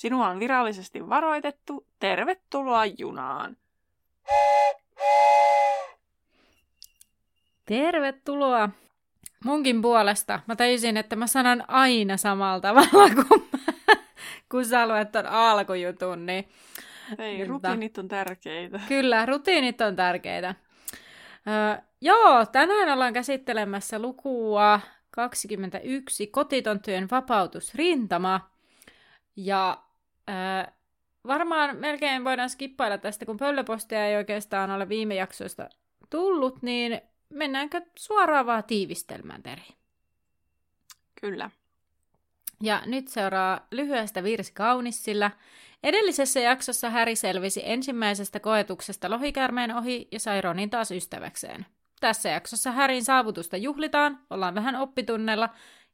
Sinua on virallisesti varoitettu. Tervetuloa junaan! Tervetuloa munkin puolesta. Mä tajusin, että mä sanon aina samalla tavalla, kun, mä, kun sä luet ton alkujutun. Niin, Ei, rutiinit on tärkeitä. Kyllä, rutiinit on tärkeitä. Öö, joo, tänään ollaan käsittelemässä lukua 21, kotitontyön vapautusrintama. Ja äh, varmaan melkein voidaan skippailla tästä, kun pöllöpostia ei oikeastaan ole viime jaksoista tullut, niin mennäänkö suoraan vaan tiivistelmään, Teri? Kyllä. Ja nyt seuraa lyhyestä virsi kaunis, sillä edellisessä jaksossa Häri selvisi ensimmäisestä koetuksesta lohikärmeen ohi ja sai Ronin taas ystäväkseen. Tässä jaksossa Härin saavutusta juhlitaan, ollaan vähän oppitunnella,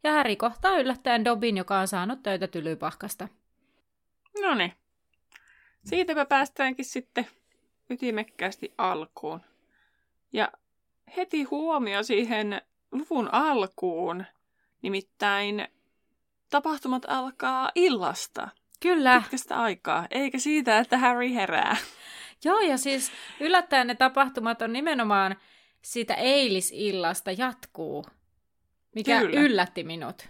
ja Häri kohtaa yllättäen Dobin, joka on saanut töitä tylypahkasta. No niin. Siitäpä päästäänkin sitten ytimekkäästi alkuun. Ja heti huomio siihen luvun alkuun. Nimittäin tapahtumat alkaa illasta. Kyllä. Pitkästä aikaa, eikä siitä, että Harry herää. Joo, ja siis yllättäen ne tapahtumat on nimenomaan siitä eilisillasta jatkuu, mikä Kyllä. yllätti minut.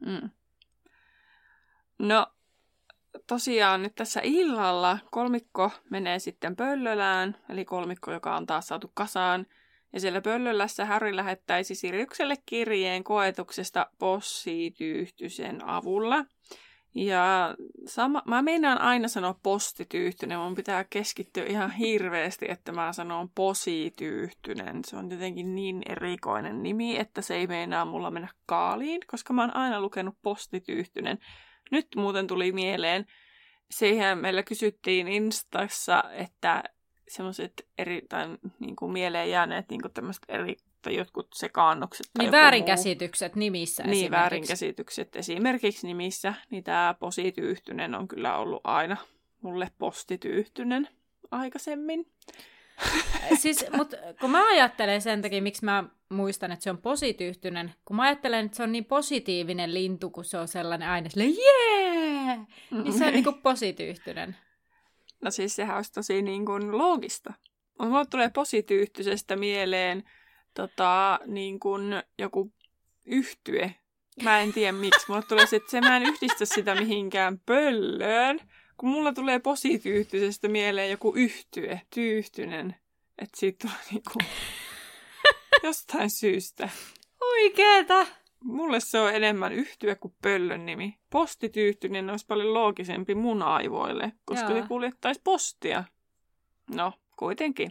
Mm. No, tosiaan nyt tässä illalla kolmikko menee sitten Pöllölään, eli kolmikko, joka on taas saatu kasaan. Ja siellä Pöllölässä Harry lähettäisi Siriukselle kirjeen koetuksesta possityyhtysen avulla. Ja sama, mä meinaan aina sanoa postityyhtynen, mun pitää keskittyä ihan hirveästi, että mä sanon posityyhtynen. Se on jotenkin niin erikoinen nimi, että se ei meinaa mulla mennä kaaliin, koska mä oon aina lukenut postityyhtynen. Nyt muuten tuli mieleen, siihen meillä kysyttiin Instassa, että semmoiset eri, tai niin kuin mieleen jääneet niin kuin tämmöiset eri, tai jotkut sekaannukset. Tai niin väärinkäsitykset muu. nimissä Niin, esimerkiksi. väärinkäsitykset esimerkiksi nimissä, niin tämä posityyhtynen on kyllä ollut aina mulle postityyhtynen aikaisemmin. siis, mutta kun mä ajattelen sen takia, miksi mä muistan, että se on posityyhtynen, kun mä ajattelen, että se on niin positiivinen lintu, kun se on sellainen aina silleen, jee! Mm-hmm. Niin se on niin posityyhtynen. No siis sehän olisi tosi niin kuin loogista. Mulla tulee posityyhtysestä mieleen tota, niin kuin joku yhtye. Mä en tiedä miksi. Mulla tulee se, että se mä en yhdistä sitä mihinkään pöllöön kun mulla tulee posityyhtysestä mieleen joku yhtye, tyyhtynen, että siitä tulee niinku jostain syystä. Oikeeta! Mulle se on enemmän yhtyä kuin pöllön nimi. Postityyhtynen olisi paljon loogisempi mun aivoille, koska Jaa. se kuljettaisi postia. No, kuitenkin.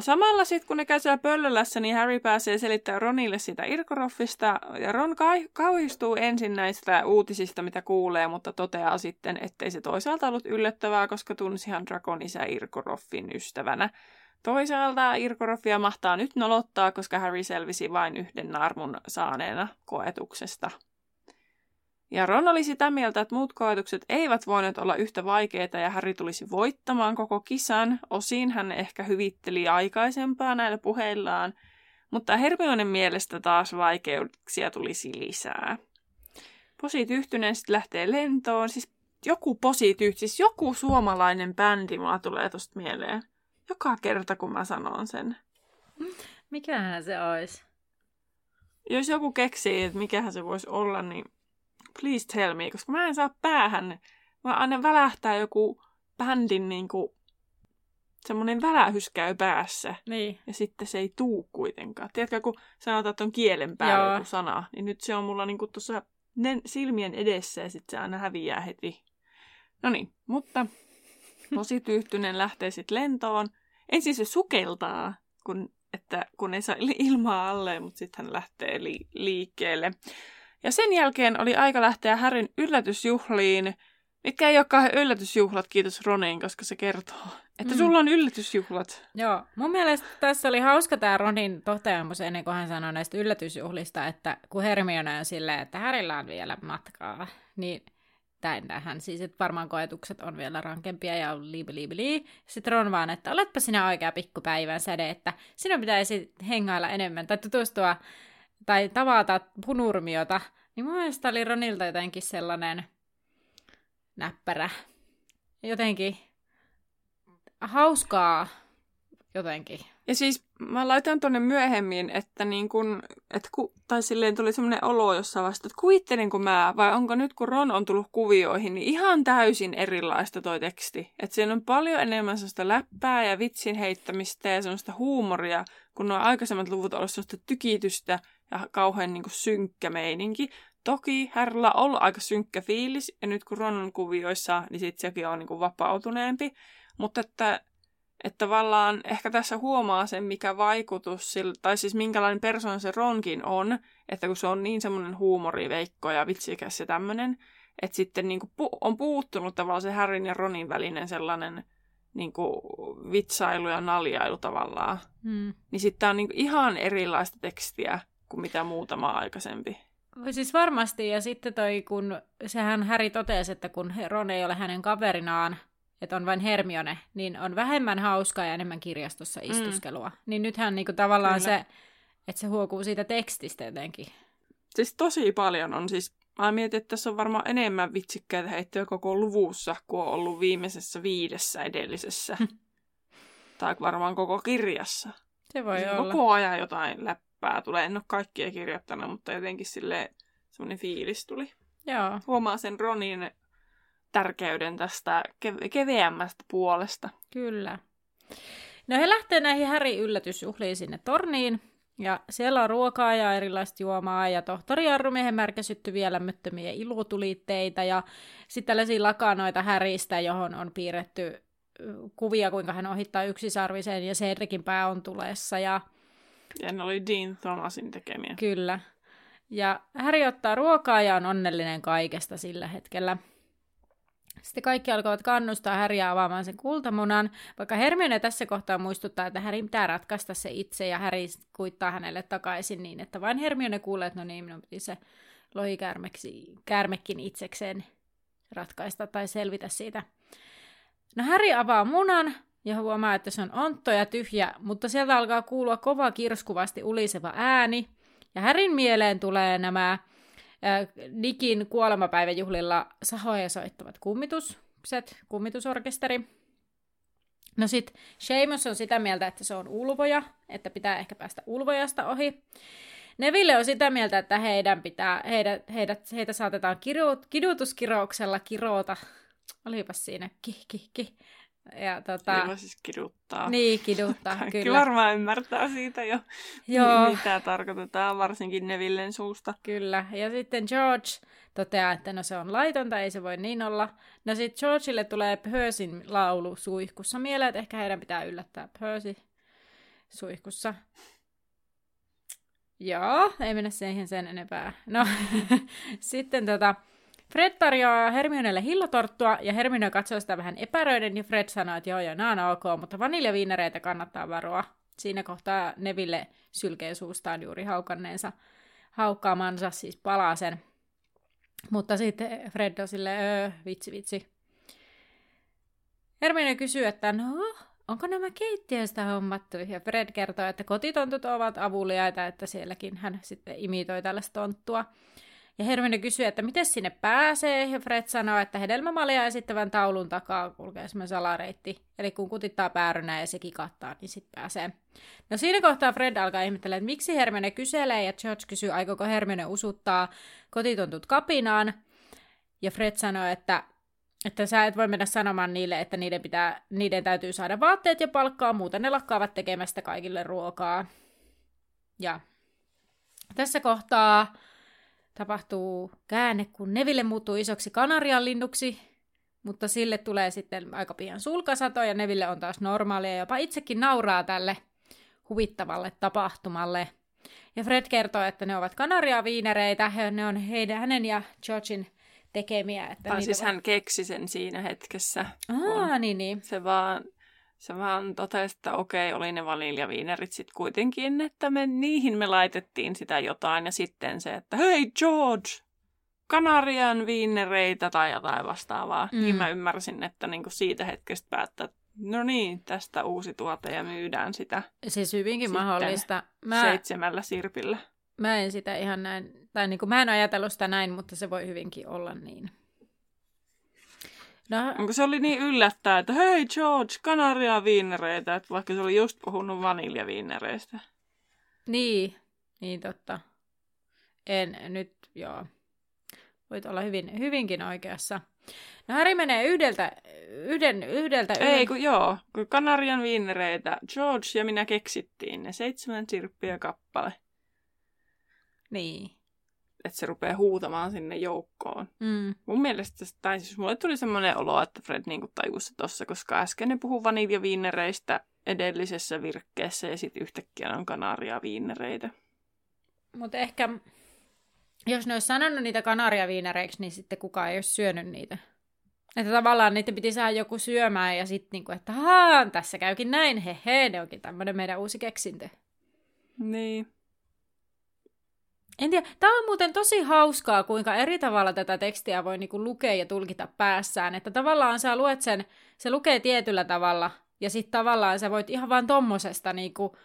Samalla sitten, kun ne käy siellä pöllölässä, niin Harry pääsee selittämään Ronille sitä Irkoroffista. Ja Ron ka- kauhistuu ensin näistä uutisista, mitä kuulee, mutta toteaa sitten, ettei se toisaalta ollut yllättävää, koska tunsihan Drakon isä Irkoroffin ystävänä. Toisaalta Irkoroffia mahtaa nyt nolottaa, koska Harry selvisi vain yhden narmun saaneena koetuksesta. Ja Ron oli sitä mieltä, että muut koetukset eivät voineet olla yhtä vaikeita ja Harry tulisi voittamaan koko kisan. Osin hän ehkä hyvitteli aikaisempaa näillä puheillaan, mutta Hermionen mielestä taas vaikeuksia tulisi lisää. Posityyhtynen sitten lähtee lentoon, siis joku posityyhty, siis joku suomalainen bändi mulla tulee tosta mieleen. Joka kerta, kun mä sanon sen. Mikähän se olisi? Jos joku keksii, että mikähän se voisi olla, niin please tell me, koska mä en saa päähän. Mä aina välähtää joku bändin niinku semmoinen välähys käy päässä. Niin. Ja sitten se ei tuu kuitenkaan. Tiedätkö, kun sanotaan, että on kielen päällä Joo. joku sana, niin nyt se on mulla niinku tuossa silmien edessä ja sitten se aina häviää heti. No niin, mutta posityyhtynen lähtee sitten lentoon. Ensin se sukeltaa, kun, että, kun ei saa ilmaa alle, mutta sitten hän lähtee li- liikkeelle. Ja sen jälkeen oli aika lähteä Härin yllätysjuhliin, Mitkä ei olekaan yllätysjuhlat, kiitos Ronin, koska se kertoo, että mm. sulla on yllätysjuhlat. Joo, mun mielestä tässä oli hauska tämä Ronin toteamus ennen kuin hän sanoi näistä yllätysjuhlista, että kun Hermione on silleen, että Härillä on vielä matkaa, niin hän siis, että varmaan koetukset on vielä rankempia ja liibi liibi lii. Sitten Ron vaan, että oletpa sinä oikea pikkupäivän säde, että sinun pitäisi hengailla enemmän tai tutustua tai tavata punurmiota. Niin mun mielestä oli Ronilta jotenkin sellainen näppärä. Jotenkin hauskaa jotenkin. Ja siis mä laitan tonne myöhemmin, että niin kun, että ku, tai silleen tuli semmoinen olo jossa vasta, että kuvittelinko mä, vai onko nyt kun Ron on tullut kuvioihin, niin ihan täysin erilaista toi teksti. Että siinä on paljon enemmän sellaista läppää ja vitsin heittämistä ja semmoista huumoria, kun nuo aikaisemmat luvut on ollut semmoista tykitystä ja kauhean niin synkkä meininki. Toki Härllä on ollut aika synkkä fiilis, ja nyt kun Ron on kuvioissa, niin sit sekin on niin kuin vapautuneempi. Mutta että, että tavallaan ehkä tässä huomaa sen, mikä vaikutus, sillä, tai siis minkälainen persoona se Ronkin on, että kun se on niin semmoinen huumoriveikko ja vitsikäs ja tämmöinen, että sitten niin kuin pu- on puuttunut tavallaan se Harryn ja Ronin välinen sellainen niin kuin vitsailu ja naljailu tavallaan. Hmm. Niin sitten on niin kuin ihan erilaista tekstiä kuin mitä muutama aikaisempi. Siis varmasti, ja sitten toi, kun sehän Häri totesi, että kun Ron ei ole hänen kaverinaan, että on vain Hermione, niin on vähemmän hauskaa ja enemmän kirjastossa mm. istuskelua. Mm. Niin nythän niinku tavallaan Kyllä. se, että se huokuu siitä tekstistä jotenkin. Siis tosi paljon on siis, mä mietin, että tässä on varmaan enemmän vitsikkäitä heittoja koko luvussa, kuin on ollut viimeisessä viidessä edellisessä. tai varmaan koko kirjassa. Se voi siis olla. Koko ajan jotain läppää tulee. En ole kaikkia kirjoittanut, mutta jotenkin sille semmoinen fiilis tuli. Joo. Huomaa sen Ronin tärkeyden tästä kev- keveämmästä puolesta. Kyllä. No he lähtee näihin Häri yllätysjuhliin sinne torniin, ja siellä on ruokaa ja erilaista juomaa, ja tohtori Jarrumiehen märkä syttyviä lämmöttömiä ilotulitteita, ja sitten tällaisia lakanoita Häristä, johon on piirretty kuvia, kuinka hän ohittaa yksisarvisen, ja Cedricin pää on tulessa, ja... Ja ne oli Dean Thomasin tekemiä. Kyllä. Ja Häri ottaa ruokaa ja on onnellinen kaikesta sillä hetkellä. Sitten kaikki alkavat kannustaa Häriä avaamaan sen kultamunan, vaikka Hermione tässä kohtaa muistuttaa, että Häri pitää ratkaista se itse ja Häri kuittaa hänelle takaisin niin, että vain Hermione kuulee, että no niin, minun piti se lohikäärmekin itsekseen ratkaista tai selvitä siitä. No Häri avaa munan ja huomaa, että se on ontto ja tyhjä, mutta sieltä alkaa kuulua kova kirskuvasti uliseva ääni. Ja Härin mieleen tulee nämä Nikin kuolemapäiväjuhlilla sahoja soittavat kummitukset, kummitusorkesteri. No sit Seamus on sitä mieltä, että se on ulvoja, että pitää ehkä päästä ulvojasta ohi. Neville on sitä mieltä, että heidän pitää, heidät, heidät, heitä saatetaan kidutuskirouksella kirota. Olipas siinä ki, ki, ki. Ja, tota... Ilma siis kiduttaa. Niin, kiduttaa, Kaikki kyllä. varmaan ymmärtää siitä jo, Joo. mitä tarkoitetaan, varsinkin Nevillen suusta. Kyllä, ja sitten George toteaa, että no se on laitonta, ei se voi niin olla. No sitten Georgeille tulee Percyn laulu suihkussa mieleen, että ehkä heidän pitää yllättää Percy suihkussa. Joo, ei mennä siihen sen enempää. No, sitten tota, Fred tarjoaa Hermionelle hillotorttua ja Hermione katsoo sitä vähän epäröiden ja Fred sanoo, että joo joo, nämä on ok, mutta vaniljaviinereitä kannattaa varoa. Siinä kohtaa Neville sylkee suustaan juuri haukanneensa, haukkaamansa siis palaa sen. Mutta sitten Fred on sille, öö, vitsi vitsi. Hermione kysyy, että no, onko nämä keittiöstä hommattu? Ja Fred kertoo, että kotitontut ovat avuliaita, että sielläkin hän sitten imitoi tällaista tonttua. Ja Hermione kysyy, että miten sinne pääsee, ja Fred sanoo, että hedelmämalia esittävän taulun takaa kulkee semmoinen salareitti. Eli kun kutittaa päärynä ja se kikattaa, niin sitten pääsee. No siinä kohtaa Fred alkaa ihmetellä, että miksi Hermione kyselee, ja George kysyy, aikooko Hermione usuttaa kotitontut kapinaan. Ja Fred sanoo, että, että sä et voi mennä sanomaan niille, että niiden, pitää, niiden täytyy saada vaatteet ja palkkaa, muuten ne lakkaavat tekemästä kaikille ruokaa. Ja tässä kohtaa tapahtuu käänne, kun Neville muuttuu isoksi kanarian linnuksi, mutta sille tulee sitten aika pian sulkasato ja Neville on taas normaalia ja jopa itsekin nauraa tälle huvittavalle tapahtumalle. Ja Fred kertoo, että ne ovat kanariaviinereitä ja ne on heidän, hänen ja Georgin tekemiä. Että tai siis hän keksi sen siinä hetkessä. Aa, niin, niin. Se vaan, se vaan totesi, että okei, oli ne vaniljaviinerit sitten kuitenkin, että me, niihin me laitettiin sitä jotain. Ja sitten se, että hei George, Kanarian viinereitä tai jotain vastaavaa. Niin mm. Niin mä ymmärsin, että niinku siitä hetkestä päättää, no niin, tästä uusi tuote ja myydään sitä. Siis hyvinkin mahdollista. Mä, seitsemällä sirpillä. Mä en sitä ihan näin, tai niin kuin mä en ajatellut sitä näin, mutta se voi hyvinkin olla niin. No. Onko se oli niin yllättää, että hei George, kanaria viinereitä, että vaikka se oli just puhunut vaniljaviinereistä. Niin, niin totta. En nyt, joo. Voit olla hyvin, hyvinkin oikeassa. No Harry menee yhdeltä, yhden, yhdeltä... Ei, kun joo, kun Kanarian viinereitä George ja minä keksittiin ne seitsemän sirppiä kappale. Niin. Että se rupeaa huutamaan sinne joukkoon. Mm. Mun mielestä, tai siis mulle tuli semmoinen olo, että Fred niinku tajusi tossa, koska äsken ne puhui vaniljaviinereistä edellisessä virkkeessä ja sitten yhtäkkiä on kanaria viinereitä. Mutta ehkä jos ne olisi sanonut niitä kanariaviinereiksi, niin sitten kukaan ei olisi syönyt niitä. Että tavallaan niitä piti saada joku syömään ja sitten niinku, että haa, tässä käykin näin, he he, ne onkin tämmöinen meidän uusi keksintö. Niin. En tiedä, tämä on muuten tosi hauskaa, kuinka eri tavalla tätä tekstiä voi niinku lukea ja tulkita päässään. Että tavallaan sä luet sen, se lukee tietyllä tavalla, ja sitten tavallaan sä voit ihan vaan tommosesta niinku,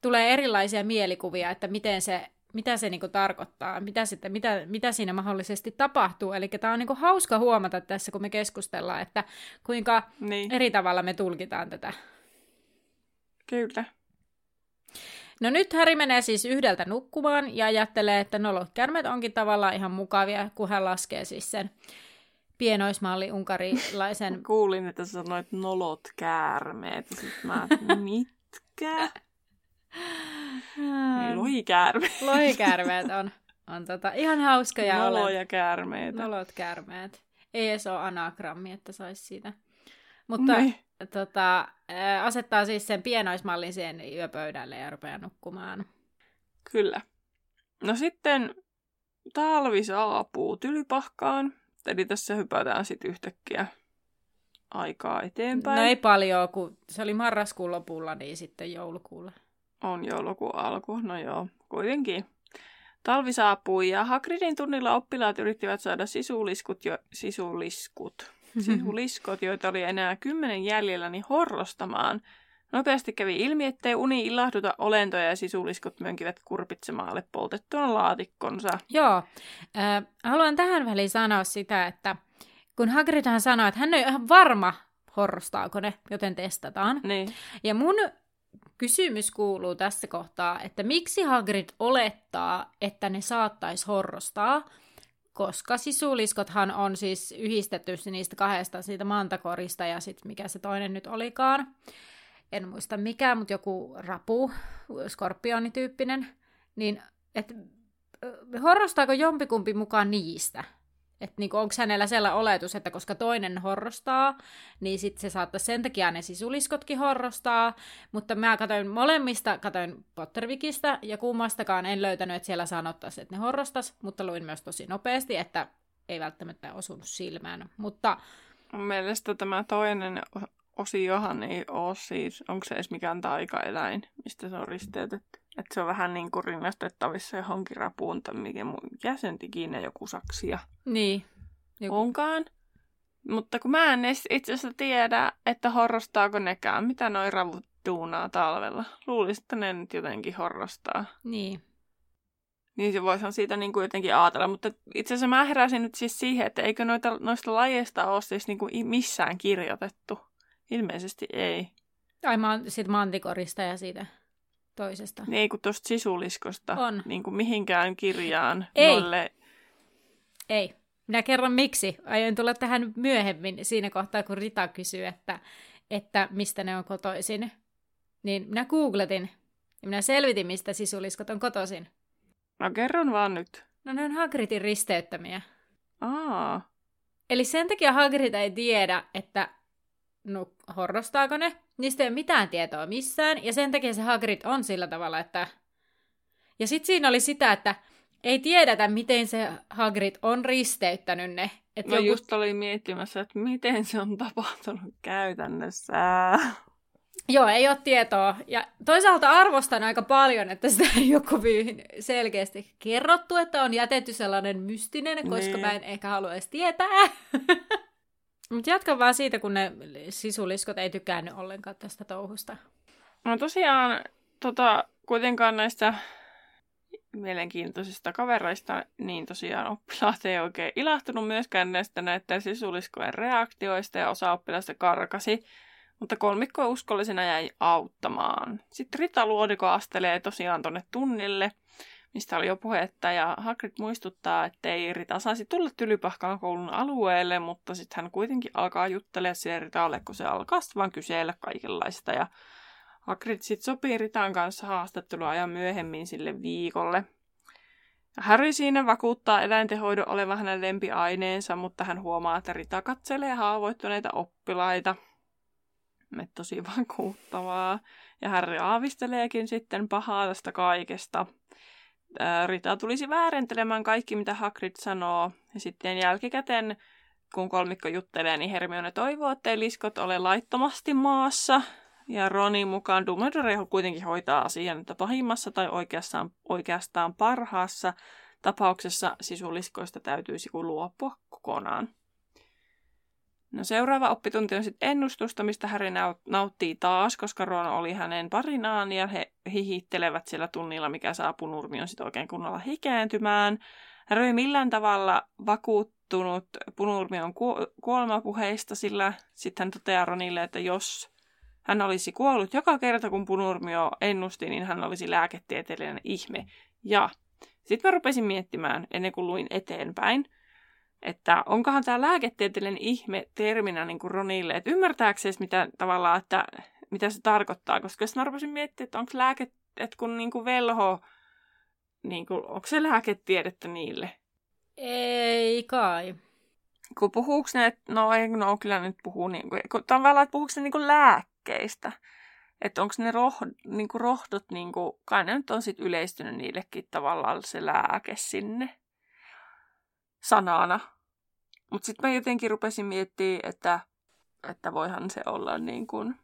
tulee erilaisia mielikuvia, että miten se mitä se niinku tarkoittaa, mitä, sitten, mitä, mitä siinä mahdollisesti tapahtuu. Eli tämä on niinku hauska huomata tässä, kun me keskustellaan, että kuinka niin. eri tavalla me tulkitaan tätä. Kyllä. No nyt Häri menee siis yhdeltä nukkumaan ja ajattelee, että nolokärmet onkin tavallaan ihan mukavia, kun hän laskee siis sen pienoismalli unkarilaisen... Kuulin, että sä sanoit nolot käärmeet. Sitten mä, mitkä? Niin, lohikäärmeet. Lohikäärmeet on, on tota, ihan hauskoja. Noloja käärmeitä. Nolot käärmeet. Ei edes ole anagrammi, että saisi siitä. Mutta niin. Tota, asettaa siis sen pienoismallin siihen yöpöydälle ja rupeaa nukkumaan. Kyllä. No sitten talvi saapuu tylypahkaan. Eli tässä hypätään sitten yhtäkkiä aikaa eteenpäin. No ei paljon, kun se oli marraskuun lopulla, niin sitten joulukuulla. On joulukuun alku, no joo, kuitenkin. Talvi saapui ja Hagridin tunnilla oppilaat yrittivät saada sisuliskut, jo, sisuliskut, sisuliskot, joita oli enää kymmenen jäljellä, niin horrostamaan. Nopeasti kävi ilmi, ettei uni illahduta olentoja ja sisuliskot mönkivät kurpitsemaalle poltettuna laatikkonsa. Joo, äh, haluan tähän väliin sanoa sitä, että kun Hagridhan sanoi, että hän ei ole ihan varma, horrostaako ne, joten testataan. Niin. Ja mun Kysymys kuuluu tässä kohtaa, että miksi Hagrid olettaa, että ne saattaisi horrostaa, koska sisuliskothan on siis yhdistetty niistä kahdesta, siitä mantakorista ja sitten mikä se toinen nyt olikaan. En muista mikä, mutta joku rapu, skorpionityyppinen. Niin, että horrostaako jompikumpi mukaan niistä? Että niinku, onko hänellä sellainen oletus, että koska toinen horrostaa, niin sitten se saattaa sen takia ne sisuliskotkin horrostaa. Mutta mä katsoin molemmista, katsoin Pottervikistä ja kummastakaan en löytänyt, että siellä sanottaisiin, että ne horrostas, mutta luin myös tosi nopeasti, että ei välttämättä osunut silmään. Mutta Mun mielestä tämä toinen osiohan ei ole siis, onko se edes mikään taikaeläin, mistä se on risteytetty. Että se on vähän niin kuin rinnastettavissa johonkin rapuun tai mikä mun jäsentikin joku saksia. Niin. Joku. Onkaan. Mutta kun mä en itse asiassa tiedä, että horrostaako nekään, mitä noin ravut duunaa talvella. Luulisin, että ne nyt jotenkin horrostaa. Niin. Niin se voisihan siitä niin kuin jotenkin ajatella, mutta itse asiassa mä heräsin nyt siis siihen, että eikö noita, noista lajeista ole siis niin kuin missään kirjoitettu. Ilmeisesti ei. Ai ma- sit mantikorista ja siitä toisesta. Niin, kuin tuosta sisuliskosta. On. Niin kuin mihinkään kirjaan. Ei. Noille... Ei. Minä kerron miksi. Aion tulla tähän myöhemmin siinä kohtaa, kun Rita kysyy, että, että mistä ne on kotoisin. Niin minä googletin ja minä selvitin, mistä sisuliskot on kotoisin. No kerron vaan nyt. No ne on Hagridin risteyttämiä. Aa. Eli sen takia Hagrid ei tiedä, että no, horrostaako ne. Niistä ei ole mitään tietoa missään, ja sen takia se Hagrid on sillä tavalla, että... Ja sitten siinä oli sitä, että ei tiedetä, miten se Hagrid on risteyttänyt ne. Et no joku... just oli miettimässä, että miten se on tapahtunut käytännössä. Joo, ei ole tietoa. Ja toisaalta arvostan aika paljon, että sitä ei ole kovin selkeästi kerrottu, että on jätetty sellainen mystinen, koska niin. mä en ehkä halua edes tietää. Mutta jatkan vaan siitä, kun ne sisuliskot ei tykännyt ollenkaan tästä touhusta. No tosiaan, tota, kuitenkaan näistä mielenkiintoisista kavereista, niin tosiaan oppilaat ei oikein ilahtunut myöskään näistä näiden sisuliskojen reaktioista ja osa oppilaista karkasi, mutta kolmikko uskollisena jäi auttamaan. Sitten Rita Luodiko astelee tosiaan tonne tunnille, mistä oli jo puhetta, ja Hagrid muistuttaa, että ei Rita saisi tulla Tylypahkan koulun alueelle, mutta sitten hän kuitenkin alkaa juttelemaan siellä Ritalle, kun se alkaa vaan kysellä kaikenlaista, ja Hagrid sitten sopii Ritan kanssa haastatteluajan myöhemmin sille viikolle. Harry siinä vakuuttaa eläintenhoidon olevan hänen lempiaineensa, mutta hän huomaa, että Rita katselee haavoittuneita oppilaita. Me tosi vakuuttavaa. Ja Harry aavisteleekin sitten pahaa tästä kaikesta. Rita tulisi väärentelemään kaikki, mitä Hagrid sanoo. Ja sitten jälkikäteen, kun kolmikko juttelee, niin Hermione toivoo, että liskot ole laittomasti maassa. Ja Ronin mukaan Dumbledore kuitenkin hoitaa asian, että pahimmassa tai oikeastaan, oikeastaan parhaassa tapauksessa sisuliskoista täytyisi luopua kokonaan. No seuraava oppitunti on sitten ennustusta, mistä Harry nauttii taas, koska Ron oli hänen parinaan ja he hihittelevät siellä tunnilla, mikä saa punurmion sitten oikein kunnolla hikääntymään. Harry ei millään tavalla vakuuttunut punurmion kuolemapuheista, sillä sitten hän toteaa Ronille, että jos hän olisi kuollut joka kerta, kun Punurmio ennusti, niin hän olisi lääketieteellinen ihme. Ja sitten mä rupesin miettimään, ennen kuin luin eteenpäin, että onkohan tämä lääketieteellinen ihme terminä niin kuin Ronille, että ymmärtääkö se mitä tavallaan, että mitä se tarkoittaa, koska sitten mä rupesin miettimään, että onko lääke, että kun niin kuin velho, niin kuin, onko se lääketiedettä niille? Ei kai. Kun puhuuko ne, no ei, no kyllä nyt puhuu niin kuin, kun tavallaan, että puhuuko ne niin kuin lääkkeistä, että onko ne roh, niin kuin rohdot, niin kuin, kai ne nyt on sit yleistynyt niillekin tavallaan se lääke sinne sanana. Mutta sitten mä jotenkin rupesin miettimään, että, että voihan se olla niin kuin,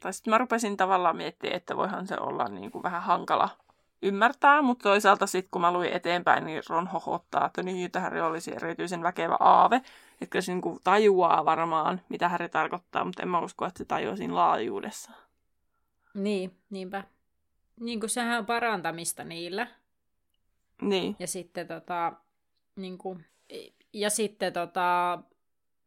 tai sitten mä rupesin tavallaan miettimään, että voihan se olla niin kuin vähän hankala ymmärtää, mutta toisaalta sitten kun mä luin eteenpäin, niin Ron hohottaa, että niin, Harry olisi erityisen väkevä aave. Että se niin tajuaa varmaan, mitä Harry tarkoittaa, mutta en mä usko, että se tajuaa siinä laajuudessa. Niin, niinpä. Niin kuin sehän on parantamista niillä. Niin. Ja sitten tota, niin kuin, ja sitten tota,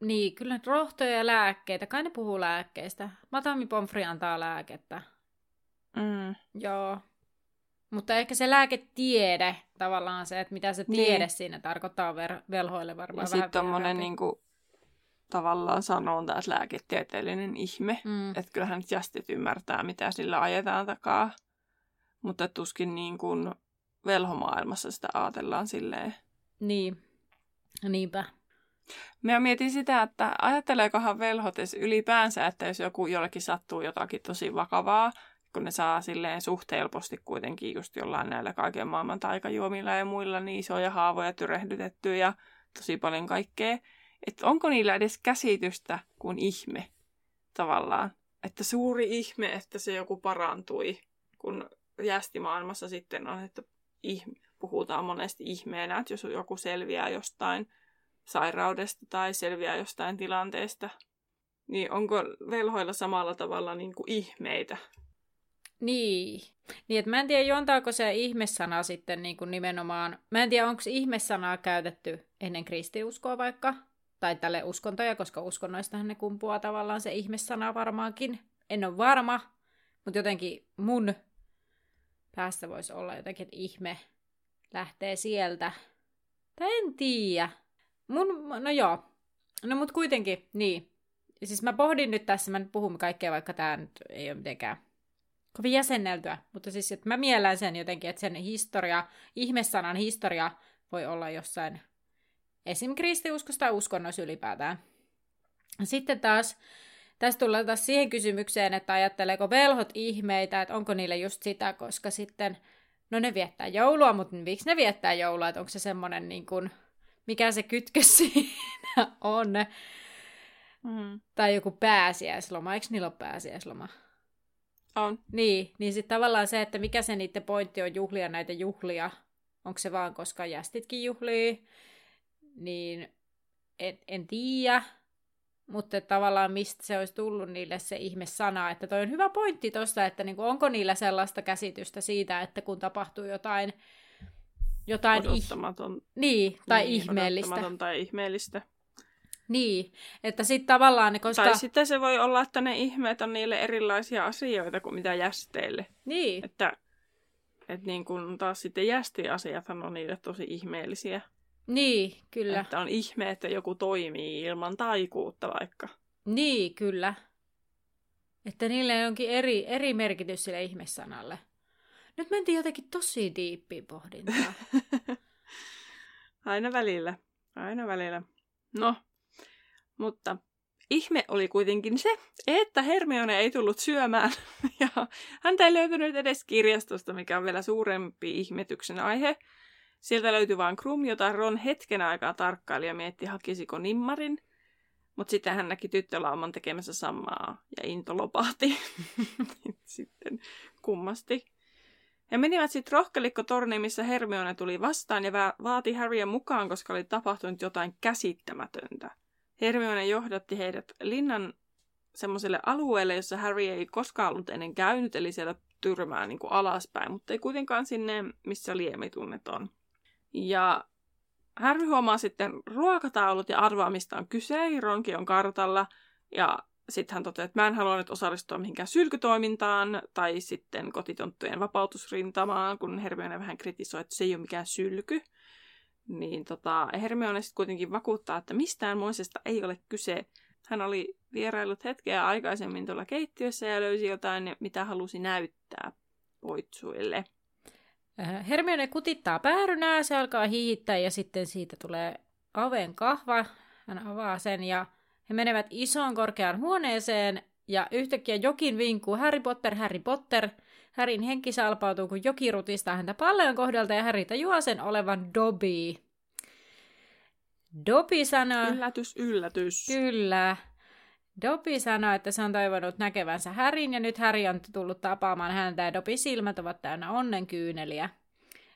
niin, kyllä rohtoja ja lääkkeitä. Kai ne puhuu lääkkeistä. Matami Pomfri antaa lääkettä. Mm. Joo, mutta ehkä se lääketiede, tavallaan se, että mitä se niin. tiede niin. siinä tarkoittaa ver- velhoille varmaan ja vähän. tommonen niinku, tavallaan sanon taas lääketieteellinen ihme. Mm. Että kyllähän nyt jästit ymmärtää, mitä sillä ajetaan takaa. Mutta tuskin niin kuin velhomaailmassa sitä ajatellaan silleen. Niin, niinpä. Mä mietin sitä, että ajatteleekohan velhot ylipäänsä, että jos joku jollekin sattuu jotakin tosi vakavaa, kun ne saa silleen suht helposti kuitenkin just jollain näillä kaiken maailman taikajuomilla ja muilla niin isoja haavoja tyrehdytettyä ja tosi paljon kaikkea. Että onko niillä edes käsitystä kuin ihme tavallaan. Että suuri ihme, että se joku parantui, kun jästimaailmassa sitten on, että ihme, puhutaan monesti ihmeenä, että jos joku selviää jostain sairaudesta tai selviää jostain tilanteesta, niin onko velhoilla samalla tavalla niin kuin ihmeitä niin. Niin, että mä en tiedä, juontaako se ihmessana sitten niin kuin nimenomaan... Mä en tiedä, onko ihmessanaa käytetty ennen kristiuskoa vaikka, tai tälle uskontoja, koska uskonnoistahan ne kumpuaa tavallaan se ihmessana varmaankin. En ole varma, mutta jotenkin mun päästä voisi olla jotenkin, ihme lähtee sieltä. Tai en tiedä. Mun, no joo. No mut kuitenkin, niin. Siis mä pohdin nyt tässä, mä nyt puhun kaikkea, vaikka tää nyt ei ole mitenkään kovin jäsenneltyä, mutta siis että mä miellän sen jotenkin, että sen historia, ihmesanan historia voi olla jossain esim. kristiuskossa tai uskonnoissa ylipäätään. Sitten taas tässä tullaan taas siihen kysymykseen, että ajatteleeko velhot ihmeitä, että onko niille just sitä, koska sitten no ne viettää joulua, mutta miksi ne viettää joulua, että onko se semmoinen niin kuin, mikä se kytkös siinä on. Mm. Tai joku pääsiäisloma, eikö niillä ole pääsiäisloma? On. Niin, niin sitten tavallaan se, että mikä se niiden pointti on juhlia näitä juhlia, onko se vaan koska jästitkin juhlii, niin en, en tiedä, mutta tavallaan mistä se olisi tullut niille se ihme sana, että toi on hyvä pointti tuossa, että niinku, onko niillä sellaista käsitystä siitä, että kun tapahtuu jotain, jotain odottamaton, ih- niin, tai niin, ihmeellistä. tai ihmeellistä. Niin, että sitten tavallaan... Koska... Tai sitten se voi olla, että ne ihmeet on niille erilaisia asioita kuin mitä jästeille. Niin. Että, että niin kun taas sitten jästiasiat on niille tosi ihmeellisiä. Niin, kyllä. Että on ihme, että joku toimii ilman taikuutta vaikka. Niin, kyllä. Että niille on jonkin eri, eri merkitys sille ihmessanalle. Nyt mentiin jotenkin tosi diippiin pohdintaan. Aina välillä. Aina välillä. No, mutta ihme oli kuitenkin se, että Hermione ei tullut syömään. Ja häntä ei löytynyt edes kirjastosta, mikä on vielä suurempi ihmetyksen aihe. Sieltä löytyi vain Krum, jota Ron hetken aikaa tarkkaili ja mietti, hakisiko nimmarin. Mutta sitten hän näki tyttölauman tekemässä samaa ja into lopahti. sitten kummasti. He menivät sitten rohkelikkotorniin, missä Hermione tuli vastaan ja vaati Harrya mukaan, koska oli tapahtunut jotain käsittämätöntä. Hermione johdatti heidät linnan semmoiselle alueelle, jossa Harry ei koskaan ollut ennen käynyt, eli siellä tyrmää niin kuin alaspäin, mutta ei kuitenkaan sinne, missä liemitunnet on. Ja Harry huomaa sitten ruokataulut ja arvaa, mistä on kyse. Ronki on kartalla ja sitten hän toteaa, että mä en halua nyt osallistua mihinkään sylkytoimintaan tai sitten kotitonttujen vapautusrintamaan, kun Hermione vähän kritisoi, että se ei ole mikään sylky. Niin tota, Hermione sitten kuitenkin vakuuttaa, että mistään moisesta ei ole kyse. Hän oli vierailut hetkeä aikaisemmin tuolla keittiössä ja löysi jotain, mitä halusi näyttää poitsuille. Äh, Hermione kutittaa päärynää, se alkaa hiihittää ja sitten siitä tulee aven kahva. Hän avaa sen ja he menevät isoon korkeaan huoneeseen ja yhtäkkiä jokin vinkuu Harry Potter, Harry Potter. Härin henki salpautuu, kun joki rutistaa häntä palleon kohdalta ja Harry tajuaa sen olevan Dobby. Dobby sanoo... Yllätys, yllätys. Kyllä. Dobby sanoi, että se on toivonut näkevänsä Härin ja nyt Häri on tullut tapaamaan häntä ja Dobby silmät ovat täynnä onnenkyyneliä.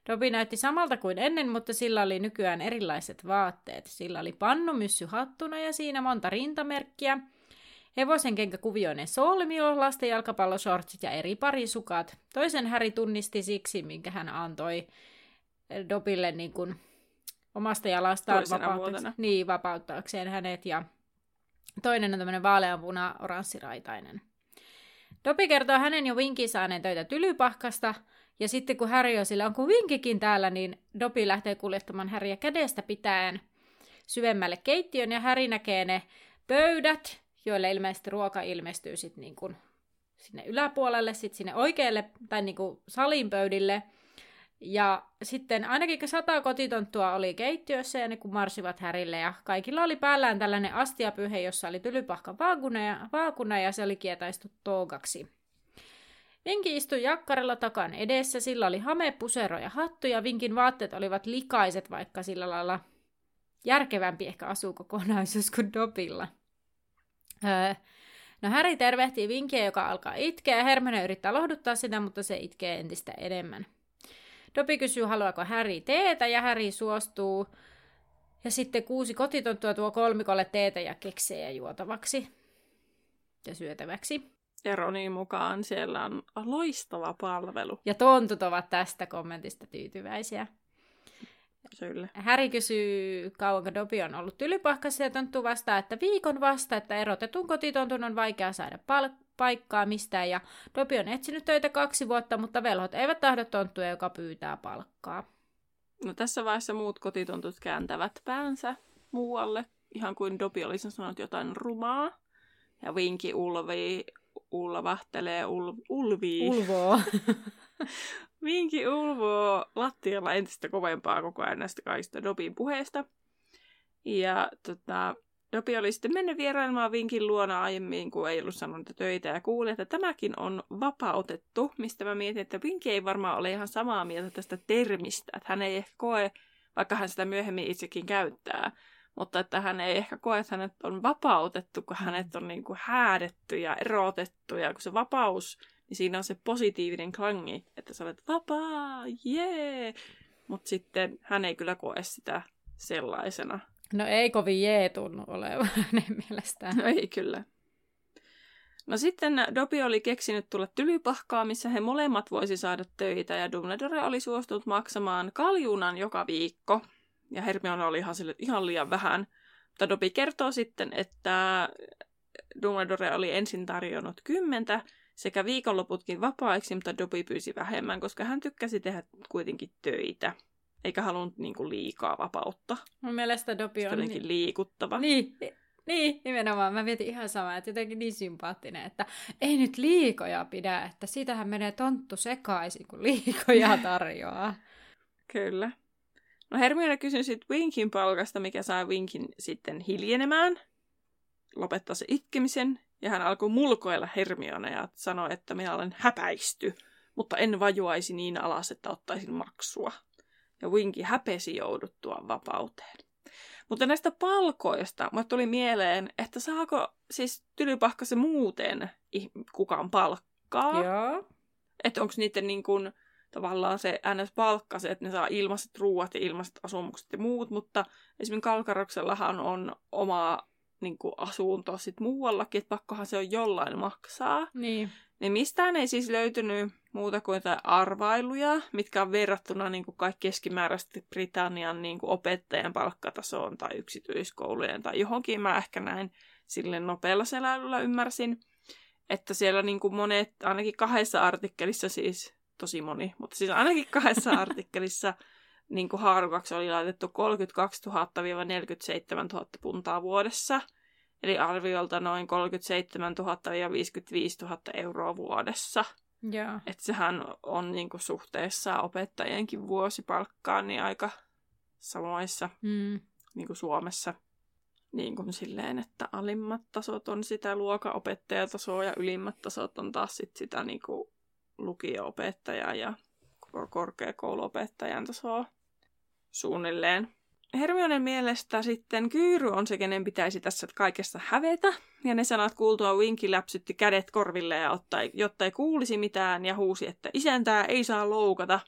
Dobby näytti samalta kuin ennen, mutta sillä oli nykyään erilaiset vaatteet. Sillä oli pannumyssy hattuna ja siinä monta rintamerkkiä. Hevosen kuvioinen solmio, lasten jalkapalloshortsit ja eri parisukat. Toisen Häri tunnisti siksi, minkä hän antoi Dobille niin kuin omasta jalastaan vapauttaakseen, niin, vapauttaakseen hänet. Ja toinen on tämmöinen vaaleanpuna oranssiraitainen. Dopi kertoo hänen jo vinkin saaneen töitä tylypahkasta, ja sitten kun Harry on sillä on kuin vinkikin täällä, niin Dopi lähtee kuljettamaan Harryä kädestä pitäen syvemmälle keittiön, ja Harry näkee ne pöydät, joille ilmeisesti ruoka ilmestyy sitten niin kuin sinne yläpuolelle, sitten sinne oikealle tai niin kuin salin pöydille – ja sitten ainakin sata kotitonttua oli keittiössä ja ne kun marsivat härille ja kaikilla oli päällään tällainen astiapyhe, jossa oli tylypahka vaakuna ja, vaakuna ja se oli kietaistu toogaksi. Vinki istui jakkarella takan edessä, sillä oli hame, pusero ja hattu ja Vinkin vaatteet olivat likaiset, vaikka sillä lailla järkevämpi ehkä asukokonaisuus kuin Dobilla. Öö, no Häri tervehtii Vinkiä, joka alkaa itkeä ja Hermione yrittää lohduttaa sitä, mutta se itkee entistä enemmän. Dopi kysyy, haluaako Häri teetä, ja Häri suostuu. Ja sitten kuusi kotitonttua tuo kolmikolle teetä ja keksejä juotavaksi ja syötäväksi. Eronin mukaan siellä on loistava palvelu. Ja tontut ovat tästä kommentista tyytyväisiä. Kyllä. Häri kysyy, kauanko Dobi on ollut tylypahkassa ja tonttu vastaa, että viikon vasta, että erotetun kotitontun on vaikea saada pal- paikkaa mistään ja Dobi on etsinyt töitä kaksi vuotta, mutta velhot eivät tahdo tonttua, joka pyytää palkkaa. No tässä vaiheessa muut kotitontut kääntävät päänsä muualle, ihan kuin Dobi olisi sanonut jotain rumaa. Ja Vinki ulvii, ulvahtelee, ul, ulvii. Ulvoo. Vinki ulvoo lattialla entistä kovempaa koko ajan näistä kaikista Dobin puheista. Ja tota, Dopi oli sitten mennyt vierailemaan Vinkin luona aiemmin, kun ei ollut sanonut töitä ja kuuli, että tämäkin on vapautettu, mistä mä mietin, että Vinki ei varmaan ole ihan samaa mieltä tästä termistä, että hän ei ehkä koe, vaikka hän sitä myöhemmin itsekin käyttää, mutta että hän ei ehkä koe, että hänet on vapautettu, kun hänet on niin kuin häädetty ja erotettu, ja kun se vapaus, niin siinä on se positiivinen klangi, että sä olet vapaa, jee! Mutta sitten hän ei kyllä koe sitä sellaisena. No ei kovin jee tunnu olevan hänen mielestään. No ei kyllä. No sitten Dobby oli keksinyt tulla tylypahkaa, missä he molemmat voisi saada töitä, ja Dumbledore oli suostunut maksamaan kaljunan joka viikko. Ja Hermione oli ihan, sille, ihan liian vähän. Mutta Dobby kertoo sitten, että Dumbledore oli ensin tarjonnut kymmentä, sekä viikonloputkin vapaiksi, mutta Dobby pyysi vähemmän, koska hän tykkäsi tehdä kuitenkin töitä eikä halunnut niin kuin liikaa vapautta. Mun mielestä Dopi on... Niin... liikuttava. Niin, niin, nimenomaan. Mä mietin ihan samaa, että jotenkin niin sympaattinen, että ei nyt liikoja pidä, että siitähän menee tonttu sekaisin, kun liikoja tarjoaa. Kyllä. No Hermione kysyi sitten Winkin palkasta, mikä sai Winkin sitten hiljenemään, lopettaa se itkemisen, ja hän alkoi mulkoilla Hermione ja sanoi, että minä olen häpäisty, mutta en vajuaisi niin alas, että ottaisin maksua ja Winki häpesi jouduttua vapauteen. Mutta näistä palkoista mulle tuli mieleen, että saako siis tylypahkase muuten kukaan palkkaa? Joo. Että onko niiden niin kuin, tavallaan se NS-palkka se, että ne saa ilmaiset ruuat ja ilmaiset asumukset ja muut, mutta esimerkiksi Kalkaroksellahan on oma niin kuin, asunto sit muuallakin, että pakkohan se on jollain maksaa. Niin. Niin mistään ei siis löytynyt muuta kuin jotain arvailuja, mitkä on verrattuna niin kuin kaikki keskimääräisesti Britannian niin kuin opettajan palkkatasoon tai yksityiskoulujen tai johonkin. Mä ehkä näin sille nopealla seläilyllä ymmärsin, että siellä niin kuin monet, ainakin kahdessa artikkelissa siis, tosi moni, mutta siis ainakin kahdessa artikkelissa niin kuin haarukaksi oli laitettu 32 000-47 000 puntaa vuodessa – eli arviolta noin 37 000 ja 55 000 euroa vuodessa. Yeah. Että sehän on niinku suhteessa opettajienkin vuosipalkkaan niin aika samoissa mm. niinku Suomessa. Niin kuin silleen, että alimmat tasot on sitä luokaopettajatasoa ja ylimmät tasot on taas sit sitä niinku lukio-opettajaa ja korkeakouluopettajan tasoa suunnilleen. Hermionen mielestä sitten Kyyry on se, kenen pitäisi tässä kaikessa hävetä. Ja ne sanat kuultua Winki läpsytti kädet korville, ja otta, jotta ei kuulisi mitään, ja huusi, että isäntää ei saa loukata.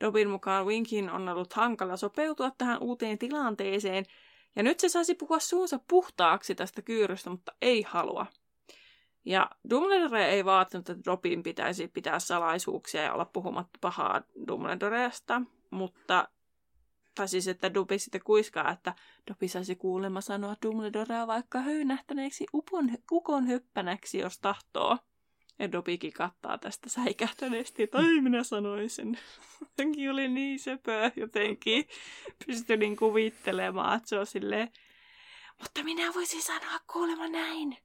Dobin mukaan Winkin on ollut hankala sopeutua tähän uuteen tilanteeseen, ja nyt se saisi puhua suunsa puhtaaksi tästä kyyrystä, mutta ei halua. Ja Dumbledore ei vaatinut, että Dobin pitäisi pitää salaisuuksia ja olla puhumatta pahaa Dumbledoresta, mutta tai siis, että Dubi sitten kuiskaa, että Dubi saisi kuulemma sanoa Dumbledorea vaikka höynähtäneeksi upon, ukon höppänäksi, jos tahtoo. Ja Dobikin kattaa tästä säikähtäneesti, että ai minä sanoisin. Jotenkin oli niin söpö jotenkin. Pystyi niin kuvittelemaan, että se on silleen, mutta minä voisin sanoa kuulemma näin.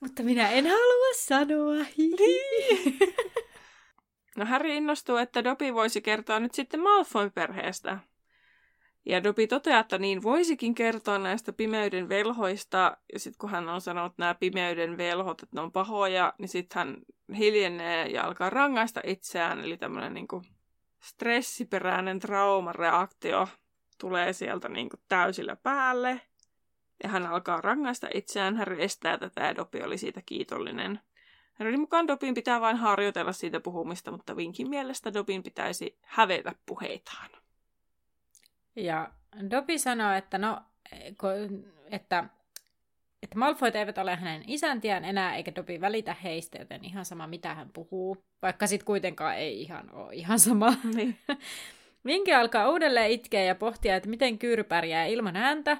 Mutta minä en halua sanoa. Niin. No Harry innostuu, että Dobby voisi kertoa nyt sitten Malfoy-perheestä. Ja Dobby toteaa, että niin voisikin kertoa näistä pimeyden velhoista, ja sitten kun hän on sanonut nämä pimeyden velhot, että ne on pahoja, niin sitten hän hiljenee ja alkaa rangaista itseään, eli tämmöinen niinku stressiperäinen traumareaktio tulee sieltä niinku täysillä päälle. Ja hän alkaa rangaista itseään, hän estää tätä ja Dobby oli siitä kiitollinen. Hänen mukaan Dobin pitää vain harjoitella siitä puhumista, mutta Vinkin mielestä Dobin pitäisi hävetä puheitaan. Ja Dobby sanoo, että no, että, että Malfoyt eivät ole hänen isäntiään enää, eikä Dobby välitä heistä, joten ihan sama mitä hän puhuu, vaikka sitten kuitenkaan ei ihan ole ihan sama. Niin. Vinki alkaa uudelleen itkeä ja pohtia, että miten Kyyry pärjää ilman häntä.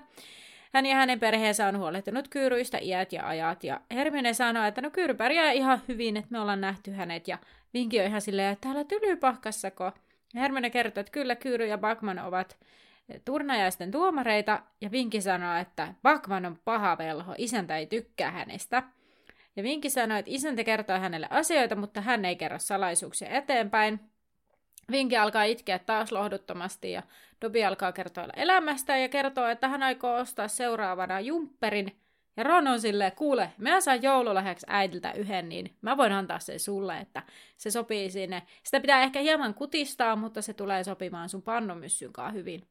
Hän ja hänen perheensä on huolehtinut Kyyryistä iät ja ajat, ja Hermione sanoo, että no Kyyry pärjää ihan hyvin, että me ollaan nähty hänet, ja Vinki on ihan silleen, että täällä tylypahkassako. Hermione kertoo, että kyllä Kyyry ja Bagman ovat turnajaisten tuomareita ja Vinki sanoo, että Bakman on paha velho, isäntä ei tykkää hänestä. Ja Vinki sanoo, että isäntä kertoo hänelle asioita, mutta hän ei kerro salaisuuksia eteenpäin. Vinki alkaa itkeä taas lohduttomasti ja Dobby alkaa kertoa elämästä ja kertoo, että hän aikoo ostaa seuraavana jumpperin. Ja Ron on silleen, kuule, mä saan joululahjaksi äidiltä yhden, niin mä voin antaa sen sulle, että se sopii sinne. Sitä pitää ehkä hieman kutistaa, mutta se tulee sopimaan sun pannumyssyn hyvin.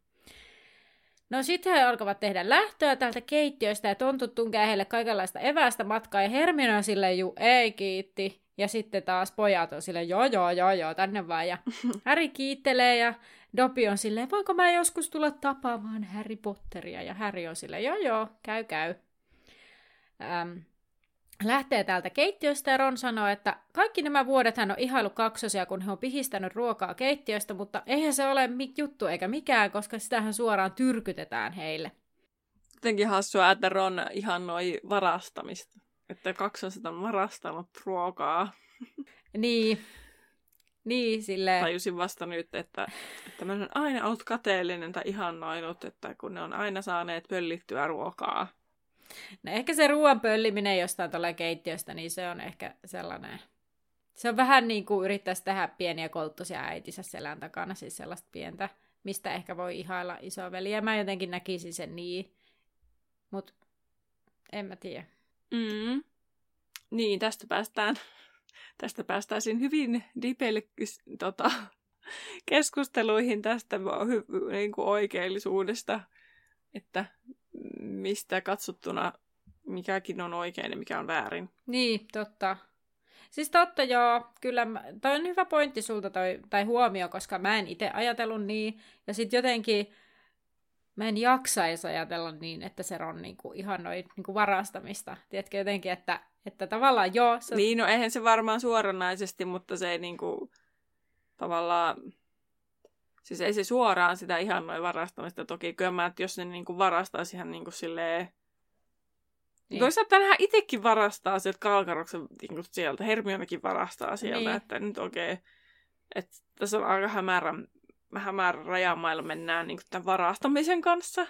No sitten he alkavat tehdä lähtöä täältä keittiöstä ja tontut tunkee heille kaikenlaista evästä matkaa ja Hermione on silleen, juu, ei kiitti. Ja sitten taas pojat on silleen, joo joo joo joo, tänne vaan. Ja Harry kiittelee ja Dobby on silleen, voinko mä joskus tulla tapaamaan Harry Potteria? Ja Harry on silleen, joo joo, käy käy. Ähm, lähtee täältä keittiöstä ja Ron sanoo, että kaikki nämä vuodet hän on ihailu kaksosia, kun he on pihistänyt ruokaa keittiöstä, mutta eihän se ole juttu eikä mikään, koska sitähän suoraan tyrkytetään heille. Jotenkin hassua, että Ron ihannoi varastamista. Että kaksoset on varastanut ruokaa. Niin. Niin, silleen. Tajusin vasta nyt, että, että mä olen aina ollut kateellinen tai ihannoinut, että kun ne on aina saaneet pöllittyä ruokaa. No ehkä se ruoan pölliminen jostain tuolla keittiöstä, niin se on ehkä sellainen... Se on vähän niin kuin yrittäisi tehdä pieniä kolttosia äitinsä selän takana, siis sellaista pientä, mistä ehkä voi ihailla isoveliä. Mä jotenkin näkisin sen niin, mutta en mä tiedä. Mm. Niin, tästä päästään, tästä päästäisiin hyvin dipeille tota, keskusteluihin tästä niin kuin oikeellisuudesta, että mistä katsottuna mikäkin on oikein ja mikä on väärin. Niin, totta. Siis totta joo, kyllä toi on hyvä pointti sulta toi, tai huomio, koska mä en itse ajatellut niin. Ja sitten jotenkin mä en jaksaisi ajatella niin, että se on niinku ihannoi niinku varastamista. Tiedätkö jotenkin, että, että tavallaan joo. Se... Niin, no eihän se varmaan suoranaisesti, mutta se ei niinku tavallaan... Siis ei se suoraan sitä ihannoi varastamista. Toki kyllä mä, että jos ne niinku varastaisi ihan niinku silleen... Niin. Toisaalta tänään itsekin varastaa sieltä Kalkaroksen niinku sieltä. Hermionekin varastaa sieltä, niin. että nyt okei. Okay, että tässä on aika hämärä vähän määrä rajamailla mennään niin tämän varastamisen kanssa.